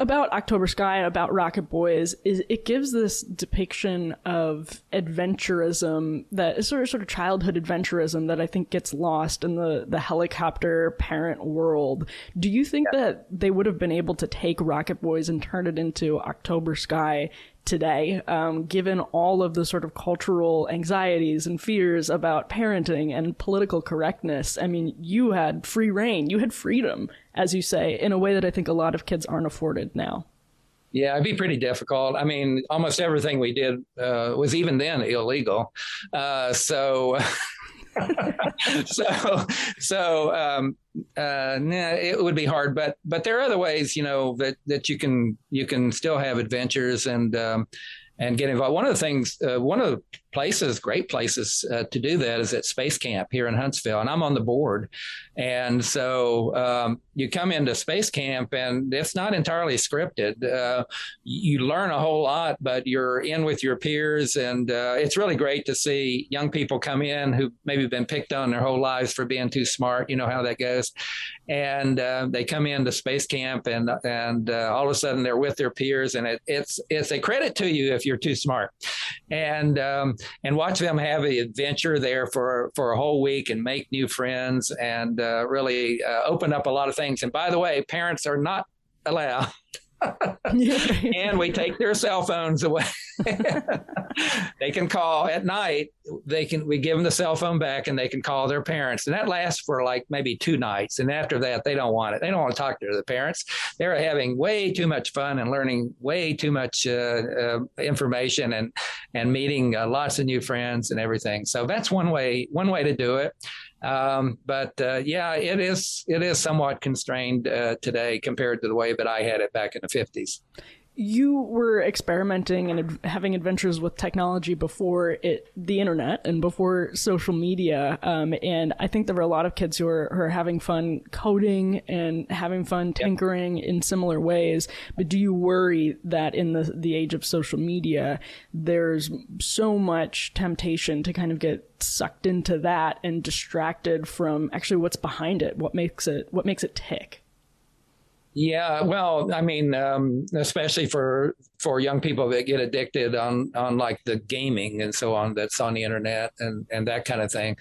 [SPEAKER 1] about October Sky, about Rocket Boys, is it gives this depiction of adventurism that is sort of sort of childhood adventurism that I think gets lost in the the helicopter parent world. Do you think yeah. that they would have been able to take Rocket Boys and turn it into October Sky today, um, given all of the sort of cultural anxieties and fears about parenting and political correctness. I mean, you had free reign, you had freedom, as you say, in a way that I think a lot of kids aren't afforded now.
[SPEAKER 2] Yeah, it'd be pretty difficult. I mean, almost everything we did uh, was even then illegal. Uh, so. so so um, uh, nah, it would be hard, but but there are other ways, you know, that that you can you can still have adventures and um, and get involved. One of the things, uh, one of the places, great places uh, to do that is at Space Camp here in Huntsville, and I'm on the board. And so um, you come into Space Camp, and it's not entirely scripted. Uh, you learn a whole lot, but you're in with your peers, and uh, it's really great to see young people come in who maybe been picked on their whole lives for being too smart. You know how that goes, and uh, they come into Space Camp, and and uh, all of a sudden they're with their peers, and it, it's it's a credit to you if you're too smart, and um, and watch them have an adventure there for for a whole week and make new friends and uh, really uh, open up a lot of things. And by the way, parents are not allowed and we take their cell phones away. they can call at night. They can we give them the cell phone back, and they can call their parents, and that lasts for like maybe two nights. And after that, they don't want it. They don't want to talk to the parents. They're having way too much fun and learning way too much uh, uh, information and and meeting uh, lots of new friends and everything. So that's one way one way to do it. Um, but uh, yeah, it is it is somewhat constrained uh, today compared to the way that I had it back in the fifties
[SPEAKER 1] you were experimenting and having adventures with technology before it, the internet and before social media. Um, and I think there were a lot of kids who are, who are having fun coding and having fun tinkering yep. in similar ways. But do you worry that in the, the age of social media, there's so much temptation to kind of get sucked into that and distracted from actually what's behind it, what makes it, what makes it tick?
[SPEAKER 2] Yeah, well, I mean, um, especially for for young people that get addicted on on like the gaming and so on that's on the internet and and that kind of thing.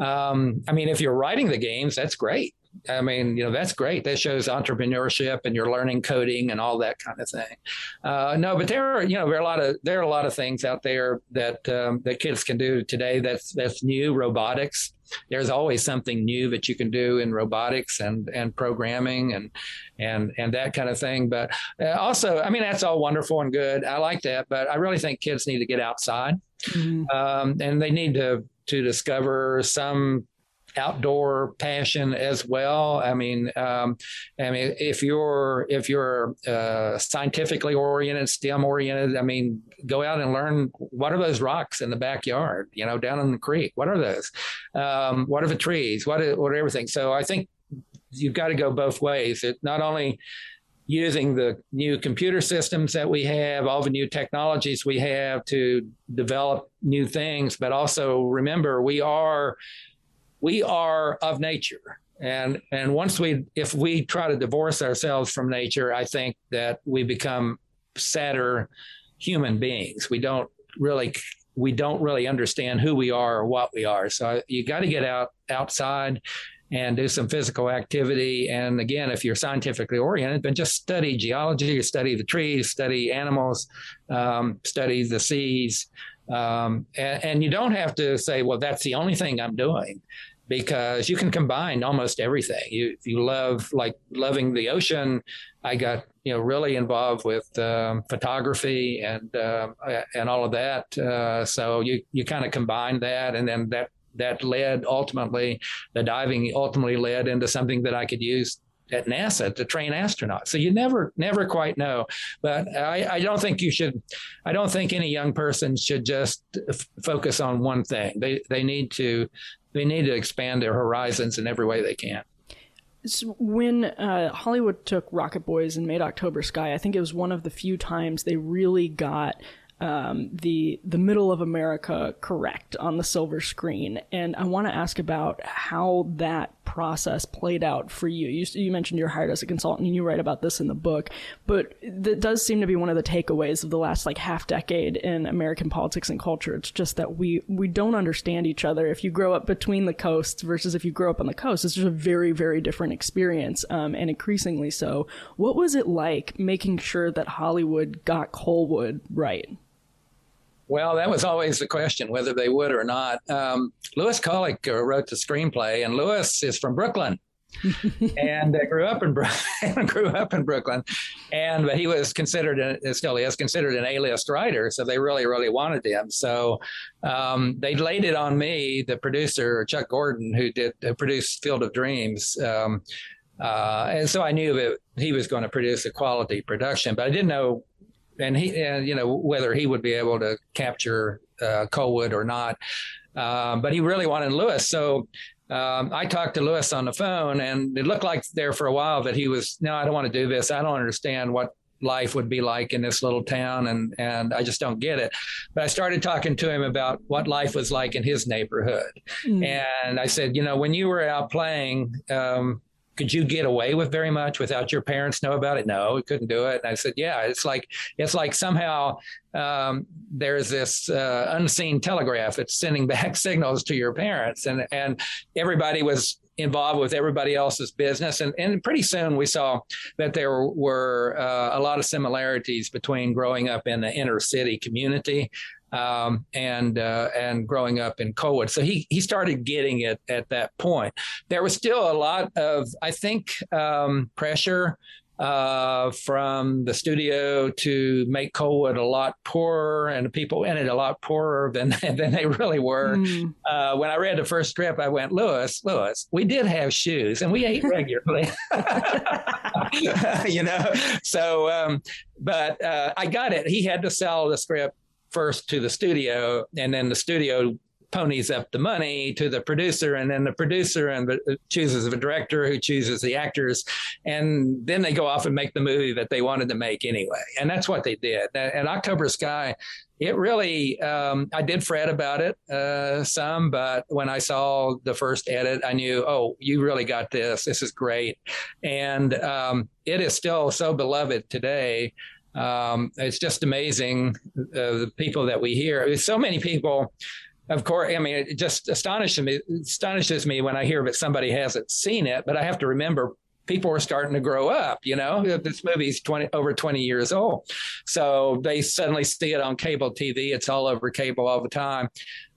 [SPEAKER 2] Um, I mean, if you're writing the games, that's great. I mean, you know, that's great. That shows entrepreneurship and you're learning coding and all that kind of thing. Uh, no, but there are, you know, there are a lot of there are a lot of things out there that um, that kids can do today. That's that's new. Robotics. There's always something new that you can do in robotics and and programming and and and that kind of thing. But uh, also, I mean, that's all wonderful and good. I like that, but I really think kids need to get outside, mm-hmm. um, and they need to to discover some outdoor passion as well. I mean, um, I mean, if you're if you're uh, scientifically oriented, STEM oriented, I mean, go out and learn what are those rocks in the backyard, you know, down in the creek. What are those? Um, what are the trees? What are, what are everything? So I think you've got to go both ways. It not only using the new computer systems that we have, all the new technologies we have to develop new things, but also remember we are we are of nature. And and once we if we try to divorce ourselves from nature, I think that we become sadder human beings. We don't really we don't really understand who we are or what we are. So you got to get out outside and do some physical activity. And again, if you're scientifically oriented, then just study geology, study the trees, study animals, um, study the seas. Um, and, and, you don't have to say, well, that's the only thing I'm doing because you can combine almost everything. You, you love like loving the ocean, I got you know really involved with um, photography and uh, and all of that. Uh, so you you kind of combine that, and then that that led ultimately the diving ultimately led into something that I could use at NASA to train astronauts. So you never, never quite know. But I, I don't think you should. I don't think any young person should just f- focus on one thing. They they need to they need to expand their horizons in every way they can.
[SPEAKER 1] So when uh, Hollywood took Rocket Boys and made October Sky, I think it was one of the few times they really got um, the the middle of America correct on the silver screen, and I want to ask about how that process played out for you. you. You mentioned you're hired as a consultant, and you write about this in the book, but that does seem to be one of the takeaways of the last like half decade in American politics and culture. It's just that we we don't understand each other. If you grow up between the coasts versus if you grow up on the coast, it's just a very very different experience, um, and increasingly so. What was it like making sure that Hollywood got Coalwood right?
[SPEAKER 2] Well, that was always the question whether they would or not. Um, Lewis Colick uh, wrote the screenplay, and Lewis is from Brooklyn. and uh, grew up in Brooklyn. grew up in Brooklyn, and but he was considered, a, still is considered an A-list writer. So they really, really wanted him. So um, they laid it on me, the producer Chuck Gordon, who did uh, produce Field of Dreams. Um, uh, and so I knew that he was going to produce a quality production, but I didn't know and he and you know whether he would be able to capture uh, Coalwood or not. Um, but he really wanted Lewis, so um, I talked to Lewis on the phone, and it looked like there for a while that he was no, I don't want to do this. I don't understand what life would be like in this little town and and I just don't get it. But I started talking to him about what life was like in his neighborhood. Mm. And I said, you know, when you were out playing, um, could you get away with very much without your parents know about it? No, we couldn't do it. And I said, yeah, it's like it's like somehow um, there's this uh, unseen telegraph. It's sending back signals to your parents, and and everybody was involved with everybody else's business. And, and pretty soon we saw that there were uh, a lot of similarities between growing up in the inner city community um, and uh, and growing up in Coalwood. So he he started getting it at that point. There was still a lot of I think um, pressure uh, from the studio to make Coalwood a lot poorer and the people in it a lot poorer than than they really were. Mm. Uh, when I read the first strip, I went, Lewis, Lewis, we did have shoes and we ate regularly, you know. So, um, but uh, I got it. He had to sell the script first to the studio, and then the studio ponies up the money to the producer, and then the producer and the, uh, chooses a director who chooses the actors, and then they go off and make the movie that they wanted to make anyway. And that's what they did. And October Sky it really, um, I did fret about it uh, some, but when I saw the first edit, I knew, oh, you really got this. This is great. And um, it is still so beloved today. Um, it's just amazing uh, the people that we hear. There's so many people. Of course, I mean, it just astonishes me. Astonishes me when I hear that somebody hasn't seen it. But I have to remember people are starting to grow up. You know, this movie's twenty over twenty years old, so they suddenly see it on cable TV. It's all over cable all the time,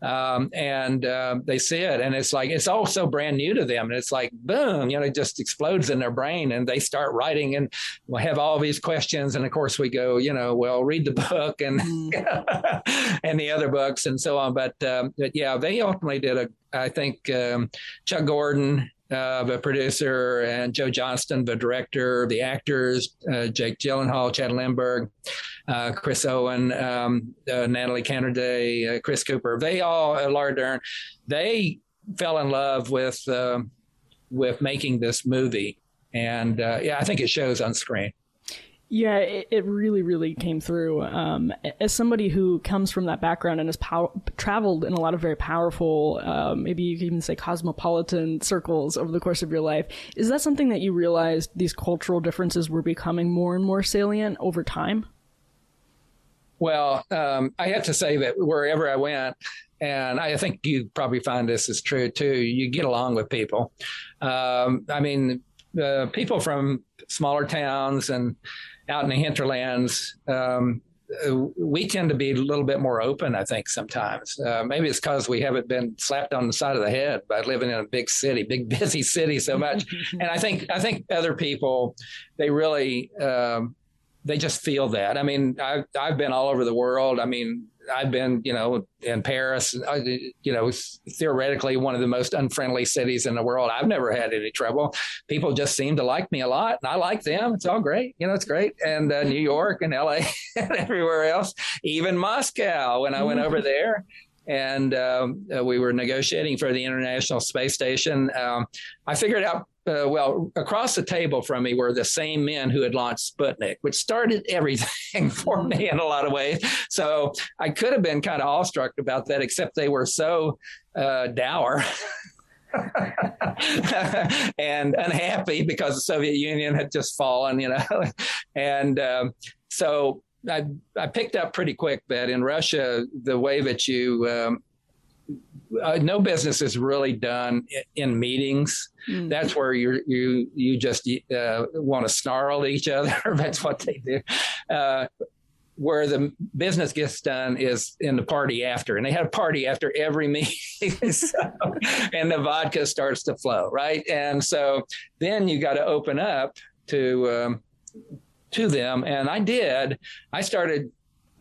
[SPEAKER 2] um, and uh, they see it, and it's like it's all so brand new to them, and it's like boom, you know, it just explodes in their brain, and they start writing and we have all these questions, and of course we go, you know, well, read the book and mm. and the other books and so on, but, um, but yeah, they ultimately did a. I think um, Chuck Gordon uh, the producer, and Joe Johnston, the director, the actors, uh, Jake Gyllenhaal, Chad Lindberg, uh, Chris Owen, um, uh, Natalie Canerday, uh, Chris Cooper. They all, uh, Laura Dern, they fell in love with um, with making this movie, and yeah, I think it shows on screen.
[SPEAKER 1] Yeah, it, it, really, really came through. Um, as somebody who comes from that background and has pow- traveled in a lot of very powerful, uh, maybe you could even say cosmopolitan circles over the course of your life, is that something that you realized these cultural differences were becoming more and more salient over time?
[SPEAKER 2] Well, um, I have to say that wherever I went, and I think you probably find this is true too, you get along with people. Um, I mean, uh, people from smaller towns and out in the hinterlands, um, we tend to be a little bit more open, I think, sometimes. Uh, maybe it's because we haven't been slapped on the side of the head by living in a big city, big busy city so much. and I think I think other people, they really um, they just feel that. I mean, I've I've been all over the world. I mean, I've been, you know, in Paris, you know, theoretically one of the most unfriendly cities in the world. I've never had any trouble. People just seem to like me a lot, and I like them. It's all great, you know, it's great. And uh, New York and L.A. and everywhere else, even Moscow. When I went over there, and um, uh, we were negotiating for the International Space Station. Um, I figured out uh, well, across the table from me were the same men who had launched Sputnik, which started everything for me in a lot of ways. So I could have been kind of awestruck about that, except they were so uh, dour. and unhappy because the Soviet Union had just fallen, you know. and um, so I, I picked up pretty quick that in Russia, the way that you um, uh, no business is really done in meetings. Mm. That's where you you you just uh, want to snarl at each other. That's what they do. Uh, where the business gets done is in the party after, and they have a party after every meeting, so, and the vodka starts to flow, right? And so then you got to open up to um, to them, and I did. I started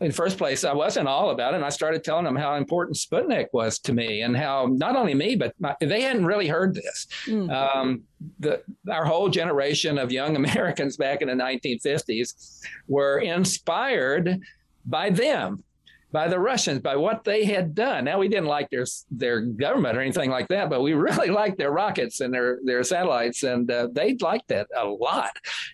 [SPEAKER 2] in the first place, I wasn't all about it. And I started telling them how important Sputnik was to me and how not only me, but my, they hadn't really heard this. Mm. Um, the, our whole generation of young Americans back in the 1950s were inspired by them by the Russians, by what they had done. Now we didn't like their their government or anything like that, but we really liked their rockets and their their satellites, and uh, they liked that a lot.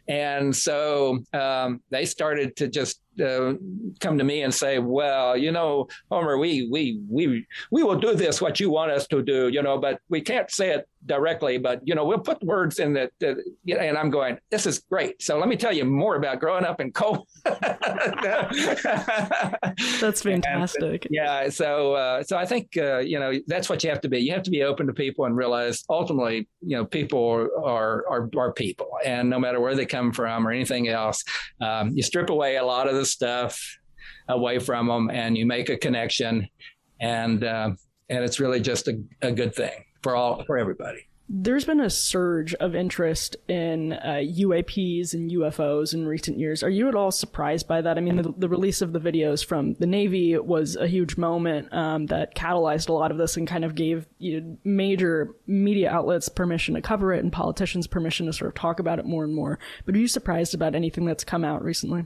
[SPEAKER 2] And so um, they started to just uh, come to me and say, "Well, you know, Homer, we we we we will do this what you want us to do, you know, but we can't say it directly, but you know, we'll put words in that." Uh, and I'm going, "This is great." So let me tell you more about growing up in coal.
[SPEAKER 1] that's fantastic.
[SPEAKER 2] And, yeah, so uh, so I think uh, you know that's what you have to be. You have to be open to people and realize ultimately, you know, people are are are people, and no matter where they come from or anything else, um, you strip away a lot of the stuff away from them and you make a connection and uh, and it's really just a, a good thing for all for everybody
[SPEAKER 1] there's been a surge of interest in uh, UAPs and UFOs in recent years. Are you at all surprised by that? I mean, the, the release of the videos from the Navy was a huge moment um, that catalyzed a lot of this and kind of gave you know, major media outlets permission to cover it and politicians permission to sort of talk about it more and more. But are you surprised about anything that's come out recently?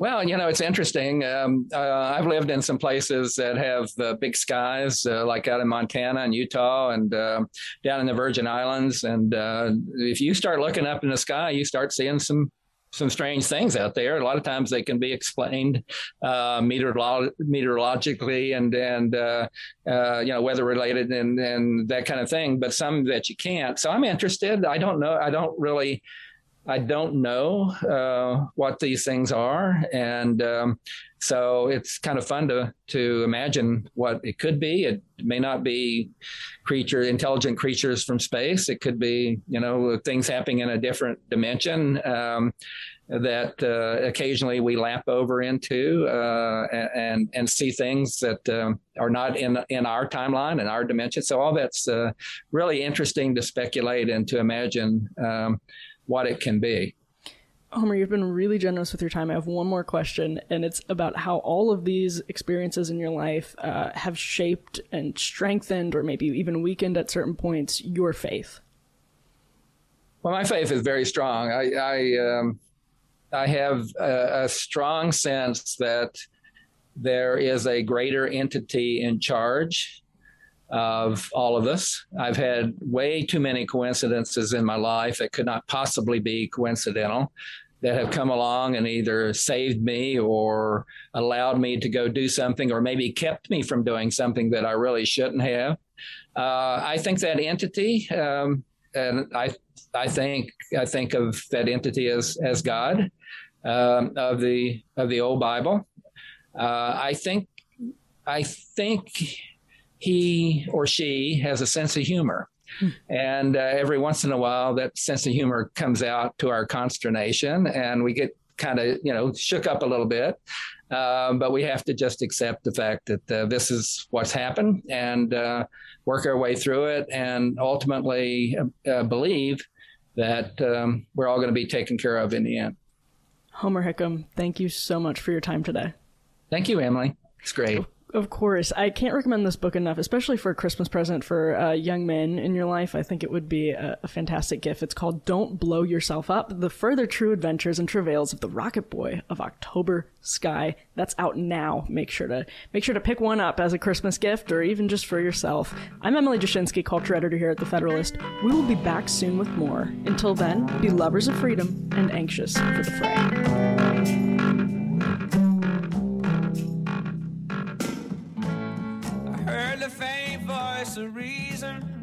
[SPEAKER 2] Well, you know, it's interesting. Um, uh, I've lived in some places that have uh, big skies, uh, like out in Montana and Utah and um, down in the Virgin Islands. And uh, if you start looking up in the sky, you start seeing some some strange things out there. A lot of times they can be explained uh, meteorolo- meteorologically and and uh, uh, you know weather related and and that kind of thing. But some that you can't. So I'm interested. I don't know. I don't really. I don't know uh, what these things are, and um, so it's kind of fun to to imagine what it could be. It may not be creature, intelligent creatures from space. It could be, you know, things happening in a different dimension. Um, that uh, occasionally we lap over into uh, and and see things that um, are not in in our timeline and our dimension. So all that's uh, really interesting to speculate and to imagine um, what it can be.
[SPEAKER 1] Homer, you've been really generous with your time. I have one more question, and it's about how all of these experiences in your life uh, have shaped and strengthened, or maybe even weakened at certain points, your faith.
[SPEAKER 2] Well, my faith is very strong. I I, um, I have a, a strong sense that there is a greater entity in charge of all of us. I've had way too many coincidences in my life that could not possibly be coincidental that have come along and either saved me or allowed me to go do something or maybe kept me from doing something that I really shouldn't have. Uh, I think that entity, um, and I, I think I think of that entity as as God um, of the of the old Bible. Uh, I think I think he or she has a sense of humor. Hmm. And uh, every once in a while, that sense of humor comes out to our consternation, and we get kind of, you know, shook up a little bit. Um, but we have to just accept the fact that uh, this is what's happened and uh, work our way through it and ultimately uh, uh believe that um, we're all going to be taken care of in the end.
[SPEAKER 1] Homer Hickam, thank you so much for your time today.
[SPEAKER 2] Thank you, Emily. It's great.
[SPEAKER 1] Of course, I can't recommend this book enough, especially for a Christmas present for uh, young men in your life. I think it would be a, a, fantastic gift. It's called "Don't Blow Yourself Up: The Further True Adventures and Travails of the Rocket Boy of October Sky." That's out now. Make sure to make sure to pick one up as a Christmas gift, or even just for yourself. I'm Emily Jashinsky, culture editor here at the Federalist. We will be back soon with more. Until then, be lovers of freedom and anxious for the fray. A reason